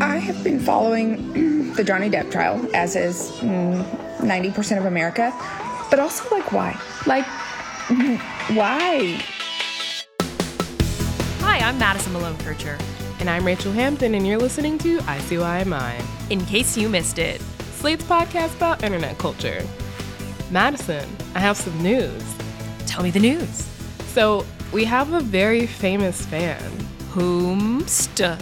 I have been following the Johnny Depp trial, as is mm, 90% of America, but also, like, why? Like, why? Hi, I'm Madison Malone Kircher. And I'm Rachel Hampton, and you're listening to ICYMI. In case you missed it, Slate's podcast about internet culture. Madison, I have some news. Tell me the news. So, we have a very famous fan. Whomst?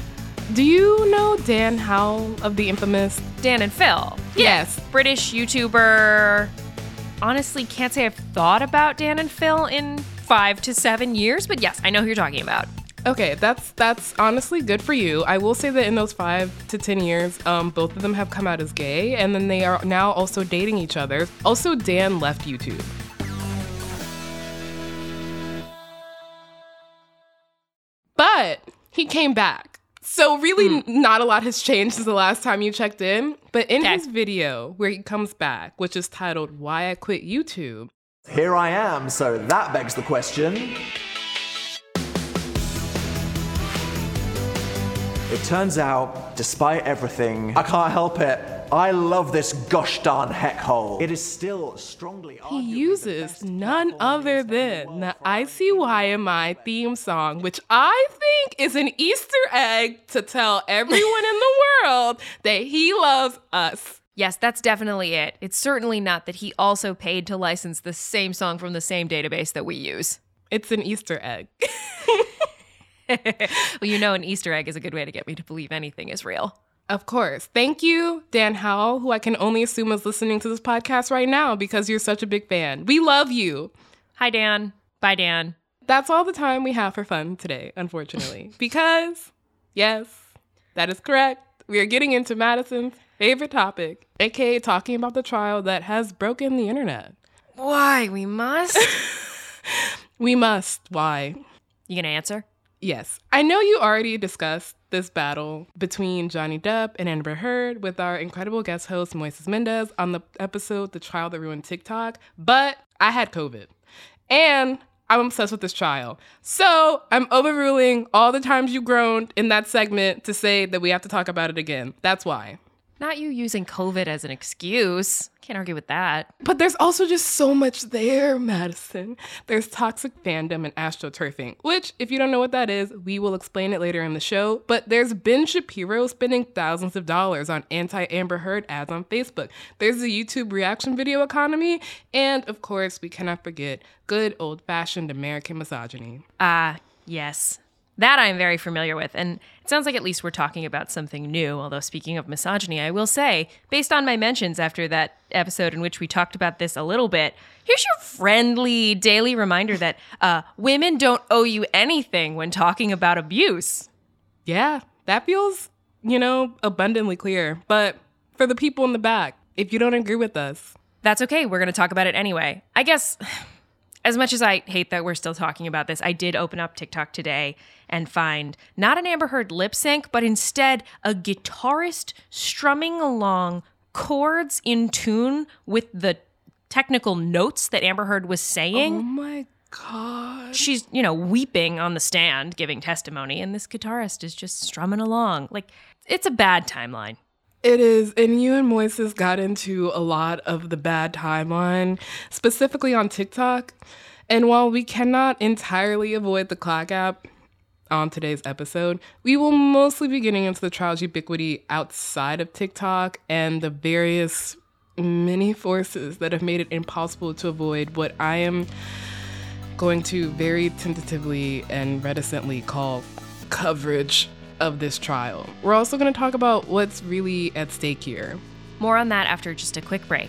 Do you know Dan Howell of the infamous Dan and Phil? Yes. British YouTuber. Honestly, can't say I've thought about Dan and Phil in five to seven years, but yes, I know who you're talking about. Okay, that's that's honestly good for you. I will say that in those five to ten years, um, both of them have come out as gay, and then they are now also dating each other. Also, Dan left YouTube. But he came back. So really hmm. not a lot has changed since the last time you checked in. But in Okay. his video where he comes back, which is titled Why I Quit YouTube, Here I am, so that begs the question. It turns out, despite everything, I can't help it. I love this gosh darn heck hole. It is still strongly he uses none other than the for ICYMI theme song, which I think is an Easter egg to tell everyone in the world that he loves us. Yes, that's definitely it. It's certainly not that he also paid to license the same song from the same database that we use. It's an Easter egg. well, you know, an Easter egg is a good way to get me to believe anything is real. Of course. Thank you, Dan Howell, who I can only assume is listening to this podcast right now because you're such a big fan. We love you. Hi, Dan. Bye, Dan. That's all the time we have for fun today, unfortunately. because, yes, that is correct. We are getting into Madison's favorite topic, aka talking about the trial that has broken the internet. Why? We must? We must. Why? you gonna answer? Yes. I know you already discussed this battle between Johnny Depp and Amber Heard with our incredible guest host, Moises Mendez, on the episode The Trial That Ruined TikTok, but I had COVID. And I'm obsessed with this trial. So I'm overruling all the times you groaned in that segment to say that we have to talk about it again. That's why. Not you using COVID as an excuse. Can't argue with that. But there's also just so much there, Madison. There's toxic fandom and astroturfing, which, if you don't know what that is, we will explain it later in the show. But there's Ben Shapiro spending thousands of dollars on anti Amber Heard ads on Facebook. There's the YouTube reaction video economy. And of course, we cannot forget good old fashioned American misogyny. Ah, yes. That I'm very familiar with, and sounds like at least we're talking about something new. Although, speaking of misogyny, I will say, based on my mentions after that episode in which we talked about this a little bit, here's your friendly daily reminder that uh, women don't owe you anything when talking about abuse. Yeah, that feels, you know, abundantly clear. But for the people in the back, if you don't agree with us, That's okay. We're going to talk about it anyway. I guess, as much as I hate that we're still talking about this, I did open up TikTok today and find not an Amber Heard lip sync, but instead a guitarist strumming along chords in tune with the technical notes that Amber Heard was saying. oh my God. She's, you know, weeping on the stand giving testimony, and this guitarist is just strumming along. Like, it's a bad timeline. It is, and you and Moises got into a lot of the bad timeline, specifically on TikTok. And while we cannot entirely avoid the clock app on today's episode, we will mostly be getting into the trial's ubiquity outside of TikTok and the various many forces that have made it impossible to avoid what I am going to very tentatively and reticently call coverage of this trial. We're also going to talk about what's really at stake here. More on that after just a quick break.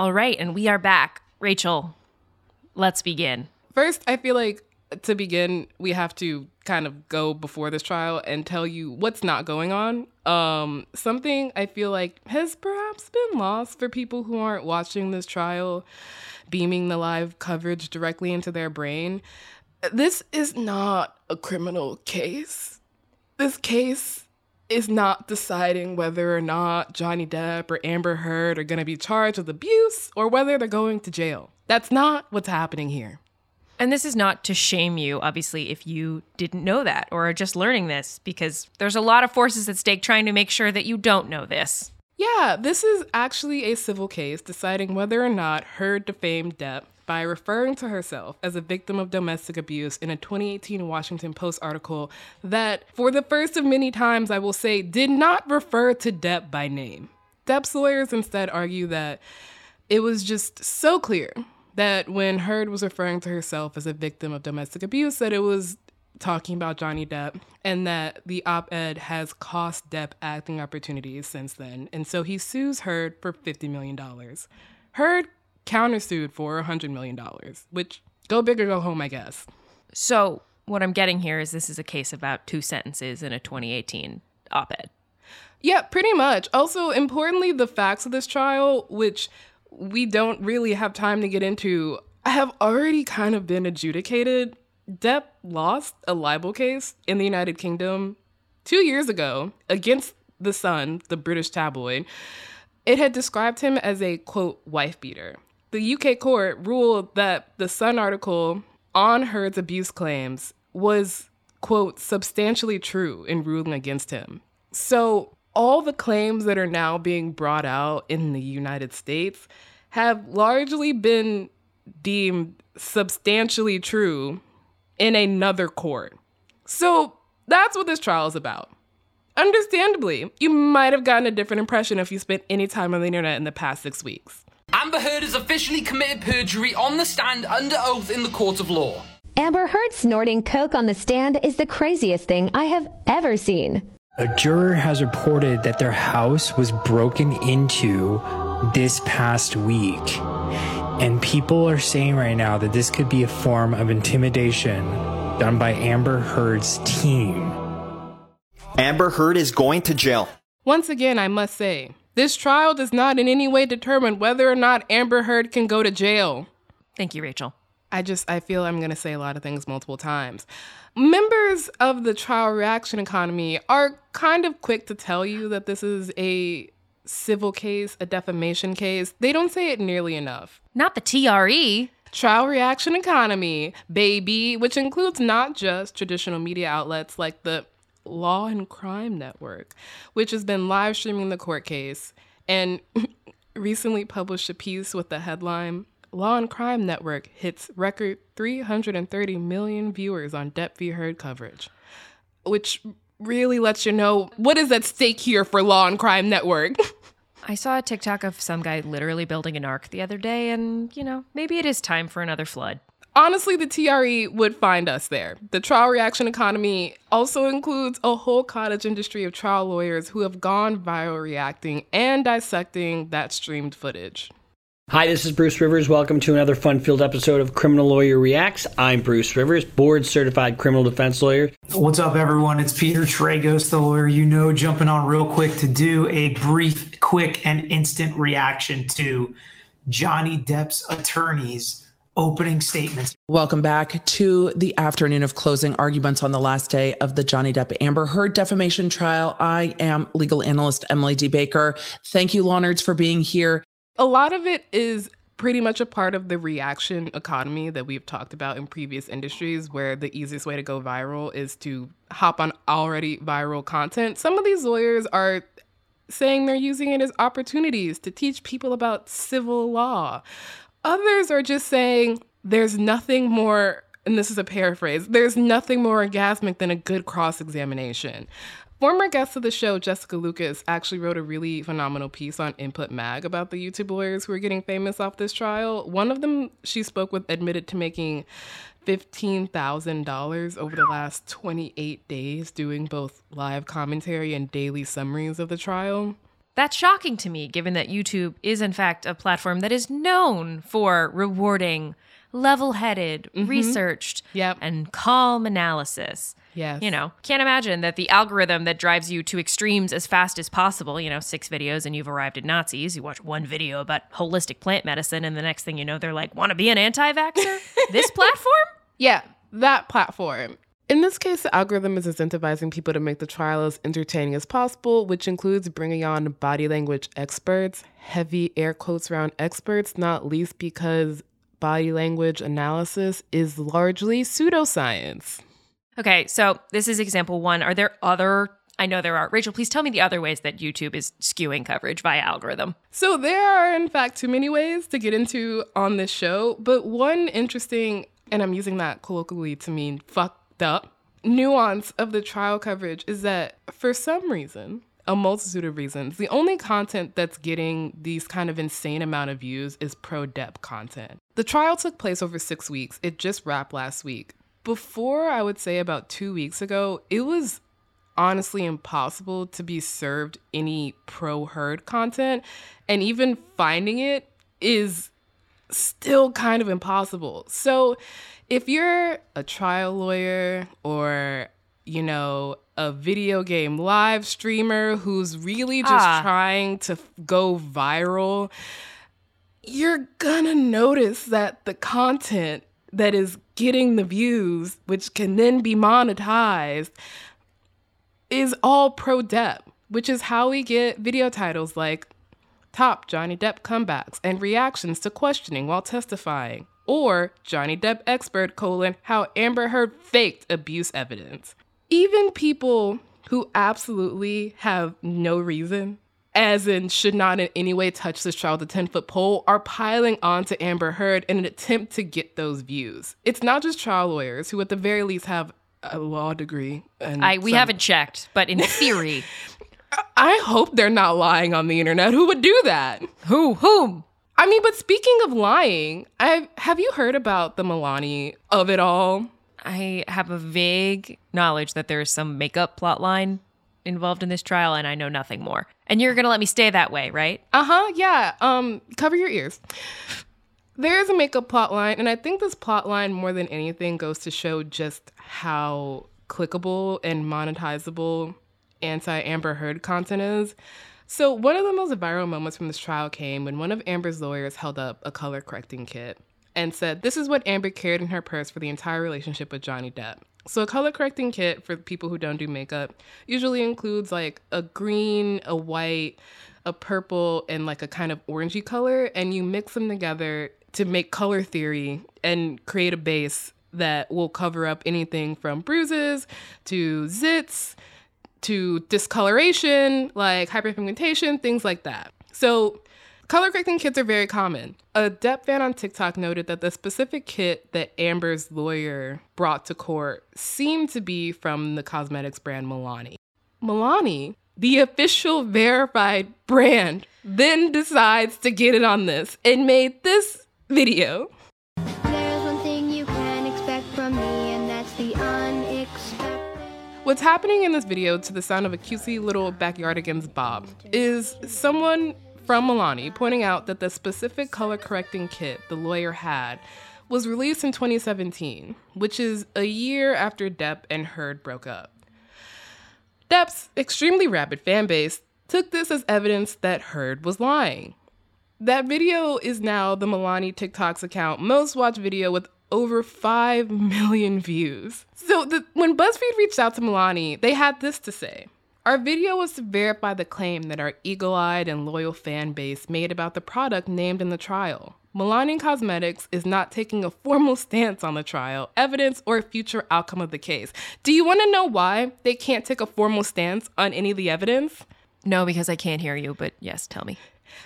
All right, and we are back. Rachel, let's begin. First, I feel like to begin, we have to kind of go before this trial and tell you what's not going on. Um, something I feel like has perhaps been lost for people who aren't watching this trial, beaming the live coverage directly into their brain. This is not a criminal case. This case is not deciding whether or not Johnny Depp or Amber Heard are going to be charged with abuse or whether they're going to jail. That's not what's happening here. And this is not to shame you, obviously, if you didn't know that or are just learning this, because there's a lot of forces at stake trying to make sure that you don't know this. Yeah, this is actually a civil case deciding whether or not Heard defamed Depp by referring to herself as a victim of domestic abuse in a 2018 Washington Post article that, for the first of many times, I will say, did not refer to Depp by name. Depp's lawyers instead argue that it was just so clear that when Heard was referring to herself as a victim of domestic abuse, that it was talking about Johnny Depp and that the op ed has cost Depp acting opportunities since then. And so he sues Heard for $50 million. Heard countersued for $100 million, which go big or go home, I guess. So, what I'm getting here is this is a case about two sentences in a 2018 op ed. Yeah, pretty much. Also, importantly, the facts of this trial, which we don't really have time to get into, have already kind of been adjudicated. Depp lost a libel case in the United Kingdom two years ago against The Sun, the British tabloid. It had described him as a quote, wife beater the UK court ruled that the Sun article on Heard's abuse claims was, quote, substantially true in ruling against him. So, all the claims that are now being brought out in the United States have largely been deemed substantially true in another court. So, that's what this trial is about. Understandably, you might have gotten a different impression if you spent any time on the internet in the past six weeks. Amber Heard has officially committed perjury on the stand under oath in the court of law. Amber Heard snorting coke on the stand is the craziest thing I have ever seen. A juror has reported that their house was broken into this past week. And people are saying right now that this could be a form of intimidation done by Amber Heard's team. Amber Heard is going to jail. Once again, I must say, this trial does not in any way determine whether or not Amber Heard can go to jail. Thank you, Rachel. I just I feel I'm going to say a lot of things multiple times. Members of the trial reaction economy are kind of quick to tell you that this is a civil case, a defamation case. They don't say it nearly enough. Not the TRE. Trial reaction economy, baby, which includes not just traditional media outlets like the Law and Crime Network, which has been live streaming the court case and recently published a piece with the headline Law and Crime Network hits record 330 million viewers on Depp v. Heard coverage, which really lets you know what is at stake here for Law and Crime Network. I saw a TikTok of some guy literally building an ark the other day, and, you know, maybe it is time for another flood. Honestly, the TRE would find us there. The trial reaction economy also includes a whole cottage industry of trial lawyers who have gone viral reacting and dissecting that streamed footage. Hi, this is Bruce Rivers. Welcome to another fun filled episode of Criminal Lawyer Reacts. I'm Bruce Rivers, board certified criminal defense lawyer. What's up, everyone? It's Peter Tragos, the lawyer you know, jumping on real quick to do a brief, quick, and instant reaction to Johnny Depp's attorneys opening statements. Welcome back to the afternoon of closing arguments on the last day of the Johnny Depp Amber Heard defamation trial. I am legal analyst Emily D. Baker. Thank you, law nerds, for being here. A lot of it is pretty much a part of the reaction economy that we've talked about in previous industries where the easiest way to go viral is to hop on already viral content. Some of these lawyers are saying they're using it as opportunities to teach people about civil law Others are just saying there's nothing more, and this is a paraphrase, there's nothing more orgasmic than a good cross examination. Former guest of the show, Jessica Lucas, actually wrote a really phenomenal piece on Input Mag about the YouTube lawyers who are getting famous off this trial. One of them she spoke with admitted to making $15,000 over the last 28 days doing both live commentary and daily summaries of the trial. That's shocking to me, given that YouTube is, in fact, a platform that is known for rewarding level headed, mm-hmm. researched, Yep. and calm analysis. Yes. You know, can't imagine that the algorithm that drives you to extremes as fast as possible, you know, six videos and you've arrived at Nazis. You watch one video about holistic plant medicine, and the next thing you know, they're like, want to be an anti vaxxer? this platform? Yeah, that platform. In this case, the algorithm is incentivizing people to make the trial as entertaining as possible, which includes bringing on body language experts, heavy air quotes around experts, not least because body language analysis is largely pseudoscience. Okay, so this is example one. Are there other? I know there are. Rachel, please tell me the other ways that YouTube is skewing coverage via algorithm. So there are, in fact, too many ways to get into on this show, but one interesting, and I'm using that colloquially to mean fucked up, nuance of the trial coverage is that for some reason, a multitude of reasons, the only content that's getting these kind of insane amount of views is pro Depp content. The trial took place over six weeks. It just wrapped last week. Before, I would say about two weeks ago, it was honestly impossible to be served any pro Heard content. And even finding it is still kind of impossible. So if you're a trial lawyer or, you know, a video game live streamer who's really just Ah. trying to f- go viral, you're gonna notice that the content that is getting the views, which can then be monetized, is all pro Depp, which is how we get video titles like Top Johnny Depp comebacks and reactions to questioning while testifying, or Johnny Depp expert colon how Amber Heard faked abuse evidence. Even people who absolutely have no reason, as in should not in any way touch this trial with a 10 foot pole, are piling on to Amber Heard in an attempt to get those views. It's not just trial lawyers who, at the very least, have a law degree. And I we some- haven't checked, but in theory, I hope they're not lying on the internet. Who would do that? Who? Whom? I mean, but speaking of lying, I have you heard about the Milani of it all? I have a vague knowledge that there is some makeup plot line involved in this trial, and I know nothing more. And you're gonna let me stay that way, right? Uh huh. Yeah. Um, cover your ears. There is a makeup plot line, and I think this plot line more than anything goes to show just how clickable and monetizable anti Amber Heard content is. So, one of the most viral moments from this trial came when one of Amber's lawyers held up a color correcting kit and said, This is what Amber carried in her purse for the entire relationship with Johnny Depp. So, a color correcting kit for people who don't do makeup usually includes like a green, a white, a purple, and like a kind of orangey color, and you mix them together to make color theory and create a base that will cover up anything from bruises to zits to discoloration, like hyperpigmentation, things like that. So, color correcting kits are very common. A Depp fan on TikTok noted that the specific kit that Amber's lawyer brought to court seemed to be from the cosmetics brand Milani. Milani, the official verified brand, then decides to get it on this and made this video. What's happening in this video to the sound of a cutesy little backyardigans bob is someone from Milani pointing out that the specific color correcting kit the lawyer had was released in 2017, which is a year after Depp and Heard broke up. Depp's extremely rabid fan base took this as evidence that Heard was lying. That video is now the Milani TikTok's account most watched video with over 5 million views. So the, when BuzzFeed reached out to Milani, they had this to say. Our video was to verify the claim that our eagle eyed and loyal fan base made about the product named in the trial. Milani Cosmetics is not taking a formal stance on the trial, evidence, or future outcome of the case. Do you want to know why they can't take a formal stance on any of the evidence? No, because I can't hear you, but yes, tell me.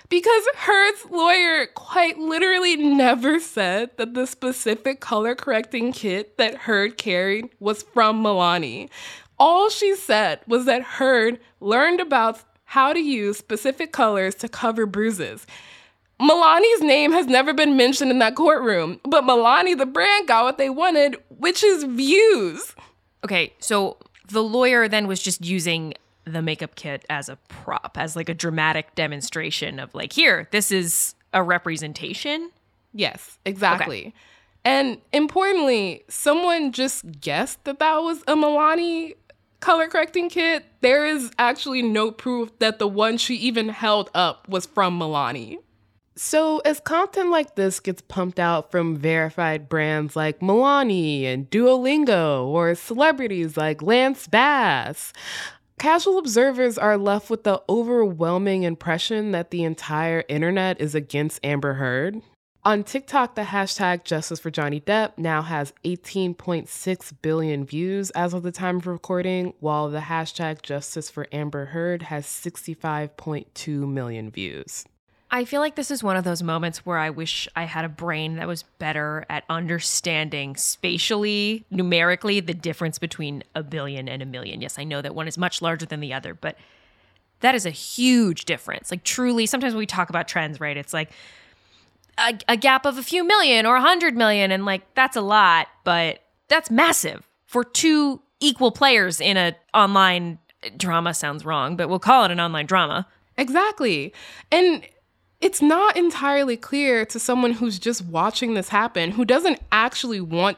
Because Heard's lawyer quite literally never said that the specific color correcting kit that Heard carried was from Milani. All she said was that Heard learned about how to use specific colors to cover bruises. Milani's name has never been mentioned in that courtroom, but Milani, the brand, got what they wanted, which is views. Okay, so the lawyer then was just using the makeup kit as a prop, as like a dramatic demonstration of like, here, this is a representation. Yes, exactly. Okay. And importantly, someone just guessed that that was a Milani color correcting kit. There is actually no proof that the one she even held up was from Milani. So, as content like this gets pumped out from verified brands like Milani and Duolingo or celebrities like Lance Bass, casual observers are left with the overwhelming impression that the entire internet is against Amber Heard. On TikTok, the hashtag Justice for Johnny Depp now has 18.6 billion views as of the time of recording, while the hashtag Justice for Amber Heard has 65.2 million views. I feel like this is one of those moments where I wish I had a brain that was better at understanding spatially, numerically, the difference between a billion and a million. Yes, I know that one is much larger than the other, but that is a huge difference. Like, truly, sometimes when we talk about trends, right? It's like a, a gap of a few million or a hundred million, and like that's a lot, but that's massive for two equal players in a online drama sounds wrong, but we'll call it an online drama. Exactly. And it's not entirely clear to someone who's just watching this happen, who doesn't actually want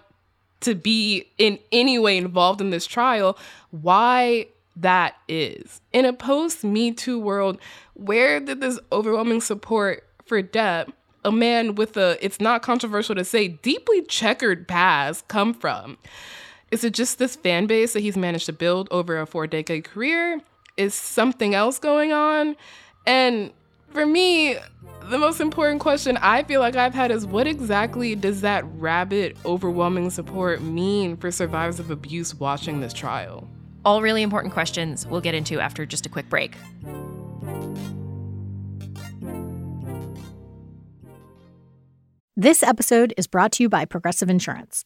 to be in any way involved in this trial, why that is. In a post Me Too world, where did this overwhelming support for Depp, a man with a, it's not controversial to say, deeply checkered past, come from? Is it just this fan base that he's managed to build over a four decade career? Is something else going on? And for me, the most important question I feel like I've had is what exactly does that rabid, overwhelming support mean for survivors of abuse watching this trial? All really important questions we'll get into after just a quick break. This episode is brought to you by Progressive Insurance.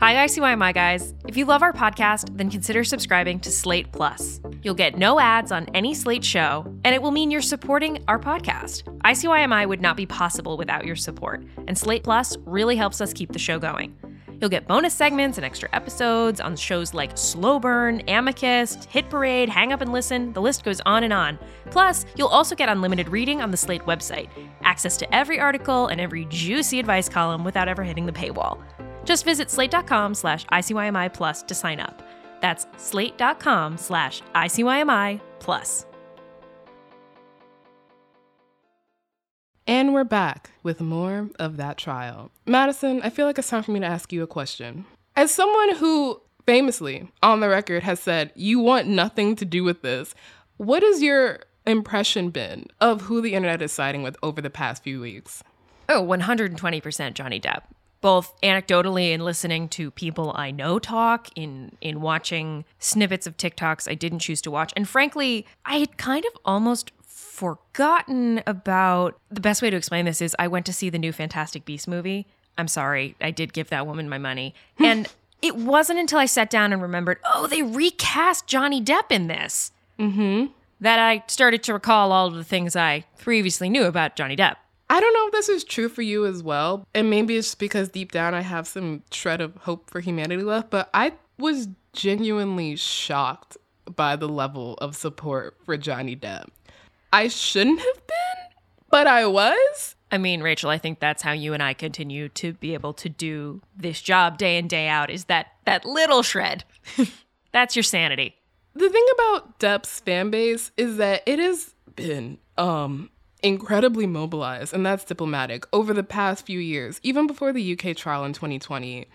Hi, ICYMI guys. If you love our podcast, then consider subscribing to Slate Plus. You'll get no ads on any Slate show, and it will mean you're supporting our podcast. ICYMI would not be possible without your support, and Slate Plus really helps us keep the show going. You'll get bonus segments and extra episodes on shows like Slow Burn, Amicus, Hit Parade, Hang Up and Listen, the list goes on and on. Plus, you'll also get unlimited reading on the Slate website, access to every article and every juicy advice column without ever hitting the paywall. Just visit slate.com slash ICYMI plus to sign up. That's slate.com slash ICYMI plus. And we're back with more of that trial. Madison, I feel like it's time for me to ask you a question. As someone who famously, on the record, has said you want nothing to do with this, what has your impression been of who the internet is siding with over the past few weeks? Oh, 120% Johnny Depp both anecdotally in listening to people I know talk, in in watching snippets of TikToks I didn't choose to watch, and frankly, I had kind of almost forgotten about the best way to explain this is I went to see the new Fantastic Beast movie. I'm sorry, I did give that woman my money. And it wasn't until I sat down and remembered, oh, they recast Johnny Depp in this. Mm-hmm. That I started to recall all of the things I previously knew about Johnny Depp. I don't know if this is true for you as well. And maybe it's because deep down I have some shred of hope for humanity left, but I was genuinely shocked by the level of support for Johnny Depp. I shouldn't have been, but I was. I mean, Rachel, I think that's how you and I continue to be able to do this job day in day out is that that little shred. that's your sanity. The thing about Depp's fan base is that it has been um incredibly mobilized, and that's diplomatic, over the past few years, even before the UK trial in 2020.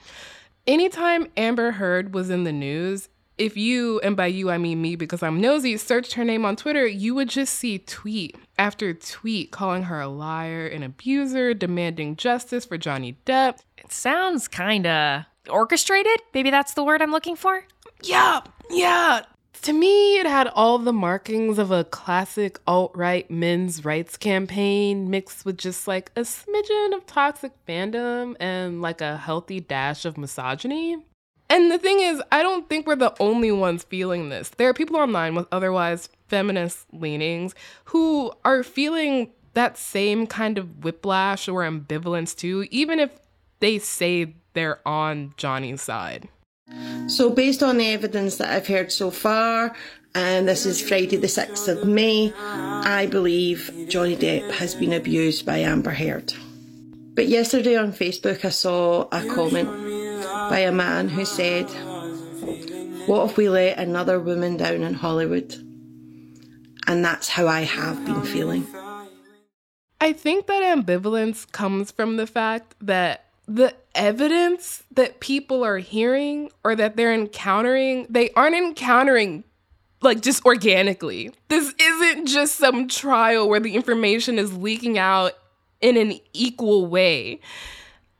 Anytime Amber Heard was in the news, if you, and by you I mean me because I'm nosy, searched her name on Twitter, you would just see tweet after tweet calling her a liar, an abuser, demanding justice for Johnny Depp. It sounds kind of orchestrated. Maybe that's the word I'm looking for. Yeah, yeah. To me, it had all the markings of a classic alt right men's rights campaign mixed with just like a smidgen of toxic fandom and like a healthy dash of misogyny. And the thing is, I don't think we're the only ones feeling this. There are people online with otherwise feminist leanings who are feeling that same kind of whiplash or ambivalence too, even if they say they're on Johnny's side. So, based on the evidence that I've heard so far, and this is Friday, the 6th of May, I believe Johnny Depp has been abused by Amber Heard. But yesterday on Facebook, I saw a comment by a man who said, What if we let another woman down in Hollywood? And that's how I have been feeling. I think that ambivalence comes from the fact that the evidence that people are hearing or that they're encountering, they aren't encountering like just organically. This isn't just some trial where the information is leaking out in an equal way.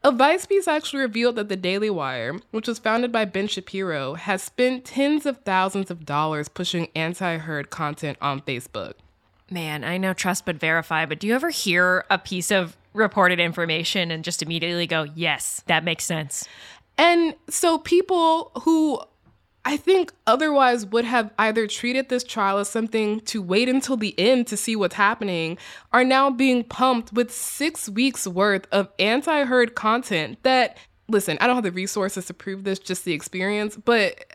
A Vice piece actually revealed that the Daily Wire, which was founded by Ben Shapiro, has spent tens of thousands of dollars pushing anti Heard content on Facebook. Man, I know trust but verify, but do you ever hear a piece of reported information and just immediately go, yes, that makes sense? And so people who I think otherwise would have either treated this trial as something to wait until the end to see what's happening are now being pumped with six weeks worth of anti Heard content that, listen, I don't have the resources to prove this, just the experience, but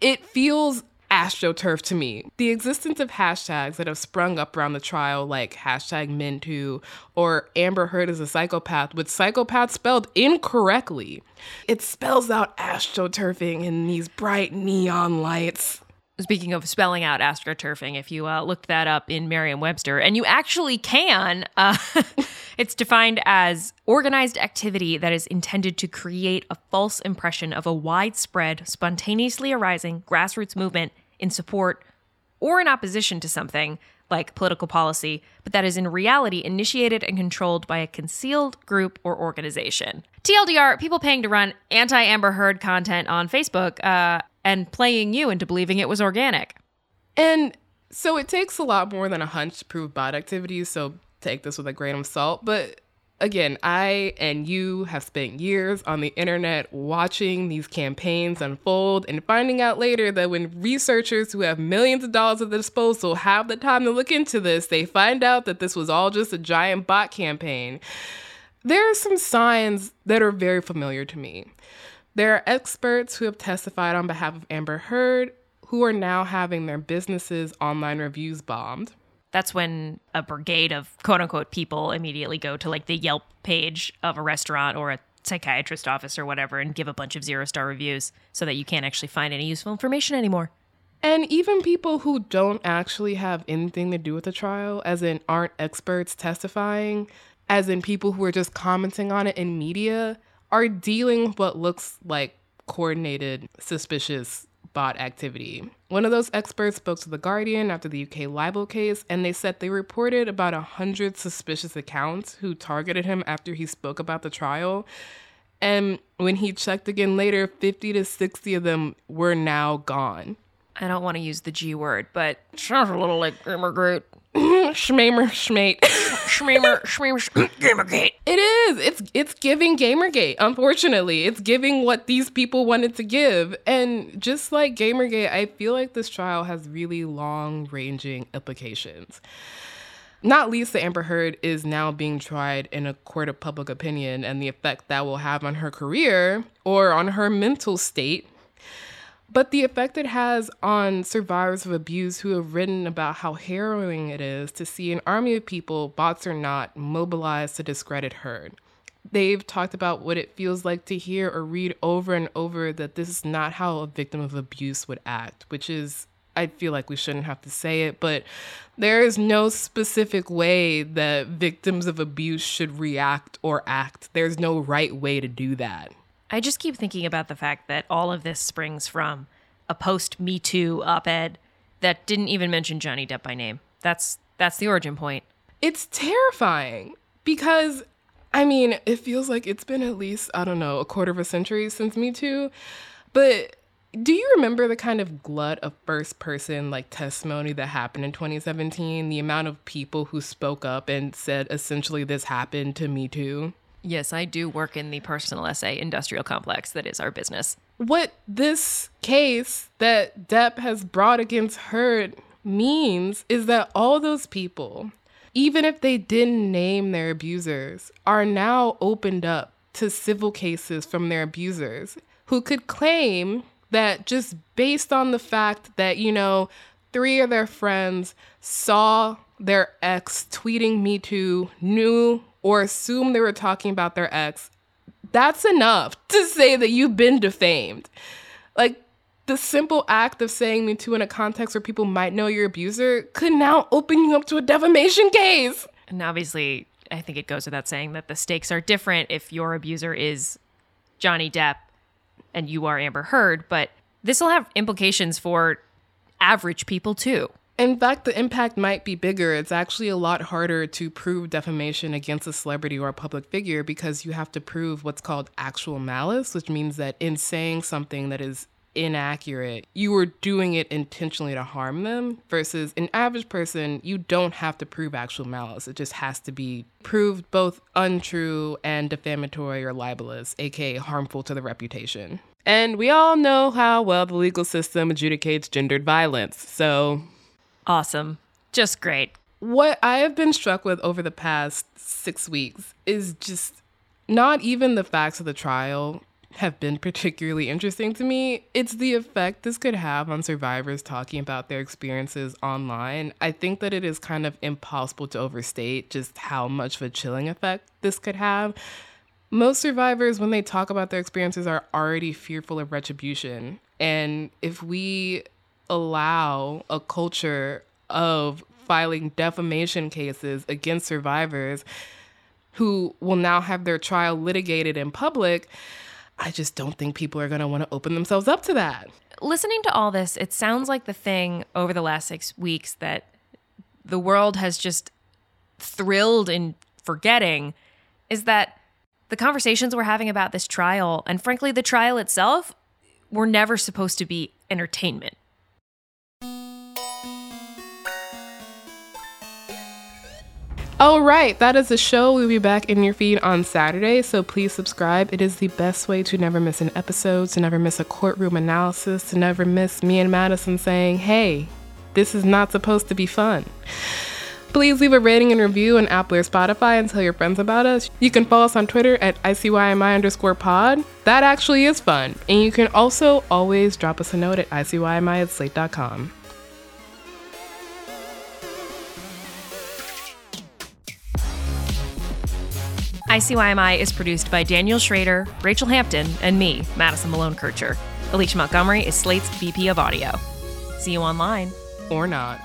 it feels astroturf to me. The existence of hashtags that have sprung up around the trial, like hashtag MenToo or Amber Heard is a psychopath, with psychopath spelled incorrectly, it spells out astroturfing in these bright neon lights. Speaking of spelling out astroturfing, if you uh, looked that up in Merriam Webster, and you actually can, uh, it's defined as organized activity that is intended to create a false impression of a widespread, spontaneously arising grassroots movement in support or in opposition to something like political policy, but that is in reality initiated and controlled by a concealed group or organization. TLDR, people paying to run anti Amber Heard content on Facebook uh, and playing you into believing it was organic. And so it takes a lot more than a hunch to prove bot activity, so take this with a grain of salt. But again, I and you have spent years on the internet watching these campaigns unfold and finding out later that when researchers who have millions of dollars at their disposal have the time to look into this, they find out that this was all just a giant bot campaign. There are some signs that are very familiar to me. There are experts who have testified on behalf of Amber Heard who are now having their businesses' online reviews bombed. That's when a brigade of quote unquote people immediately go to like the Yelp page of a restaurant or a psychiatrist office or whatever and give a bunch of zero star reviews so that you can't actually find any useful information anymore. And even people who don't actually have anything to do with the trial, as in aren't experts testifying, as in people who are just commenting on it in media, are dealing with what looks like coordinated, suspicious bot activity. One of those experts spoke to The Guardian after the UK libel case, and they said they reported about 100 suspicious accounts who targeted him after he spoke about the trial. And when he checked again later, 50 to 60 of them were now gone. I don't want to use the G word, but sounds a little like immigrant. Schmamer, schmate. Schmamer, schmamer, gamergate. It is. It's it's giving Gamergate. Unfortunately, it's giving what these people wanted to give. And just like Gamergate, I feel like this trial has really long-ranging implications. Not least, that Amber Heard is now being tried in a court of public opinion and the effect that will have on her career or on her mental state. But the effect it has on survivors of abuse who have written about how harrowing it is to see an army of people, bots or not, mobilized to discredit Heard. They've talked about what it feels like to hear or read over and over that this is not how a victim of abuse would act, which is I feel like we shouldn't have to say it, but there is no specific way that victims of abuse should react or act. There's no right way to do that. I just keep thinking about the fact that all of this springs from a post Me Too op ed that didn't even mention Johnny Depp by name. That's that's the origin point. It's terrifying because I mean, it feels like it's been at least, I don't know, a quarter of a century since Me Too. But do you remember the kind of glut of first person like testimony that happened in 2017? The amount of people who spoke up and said essentially this happened to me too? Yes, I do work in the personal essay industrial complex that is our business. What this case that Depp has brought against Heard means is that all those people, even if they didn't name their abusers, are now opened up to civil cases from their abusers who could claim that just based on the fact that, you know, three of their friends saw their ex tweeting Me Too, knew or assume they were talking about their ex, that's enough to say that you've been defamed. Like, the simple act of saying Me Too in a context where people might know your abuser could now open you up to a defamation case. And obviously, I think it goes without saying that the stakes are different if your abuser is Johnny Depp and you are Amber Heard, but this will have implications for average people too. In fact, the impact might be bigger. It's actually a lot harder to prove defamation against a celebrity or a public figure because you have to prove what's called actual malice, which means that in saying something that is inaccurate, you were doing it intentionally to harm them, versus an average person, you don't have to prove actual malice. It just has to be proved both untrue and defamatory or libelous, aka harmful to the reputation. And we all know how well the legal system adjudicates gendered violence. So, awesome. Just great. What I have been struck with over the past six weeks is just not even the facts of the trial have been particularly interesting to me. It's the effect this could have on survivors talking about their experiences online. I think that it is kind of impossible to overstate just how much of a chilling effect this could have most survivors, when they talk about their experiences, are already fearful of retribution. And if we allow a culture of filing defamation cases against survivors who will now have their trial litigated in public, I just don't think people are going to want to open themselves up to that. Listening to all this, it sounds like the thing over the last six weeks that the world has just thrilled in forgetting is that the conversations we're having about this trial, and frankly, the trial itself, were never supposed to be entertainment. Oh, right. That is the show. We'll be back in your feed on Saturday, so please subscribe. It is the best way to never miss an episode, to never miss a courtroom analysis, to never miss me and Madison saying, hey, this is not supposed to be fun. Please leave a rating and review on Apple or Spotify and tell your friends about us. You can follow us on Twitter at ICYMI underscore pod. That actually is fun. And you can also always drop us a note at ICYMI at slate.com. ICYMI is produced by Daniel Schrader, Rachel Hampton, and me, Madison Malone Kircher. Alicia Montgomery is Slate's VP of Audio. See you online. Or not.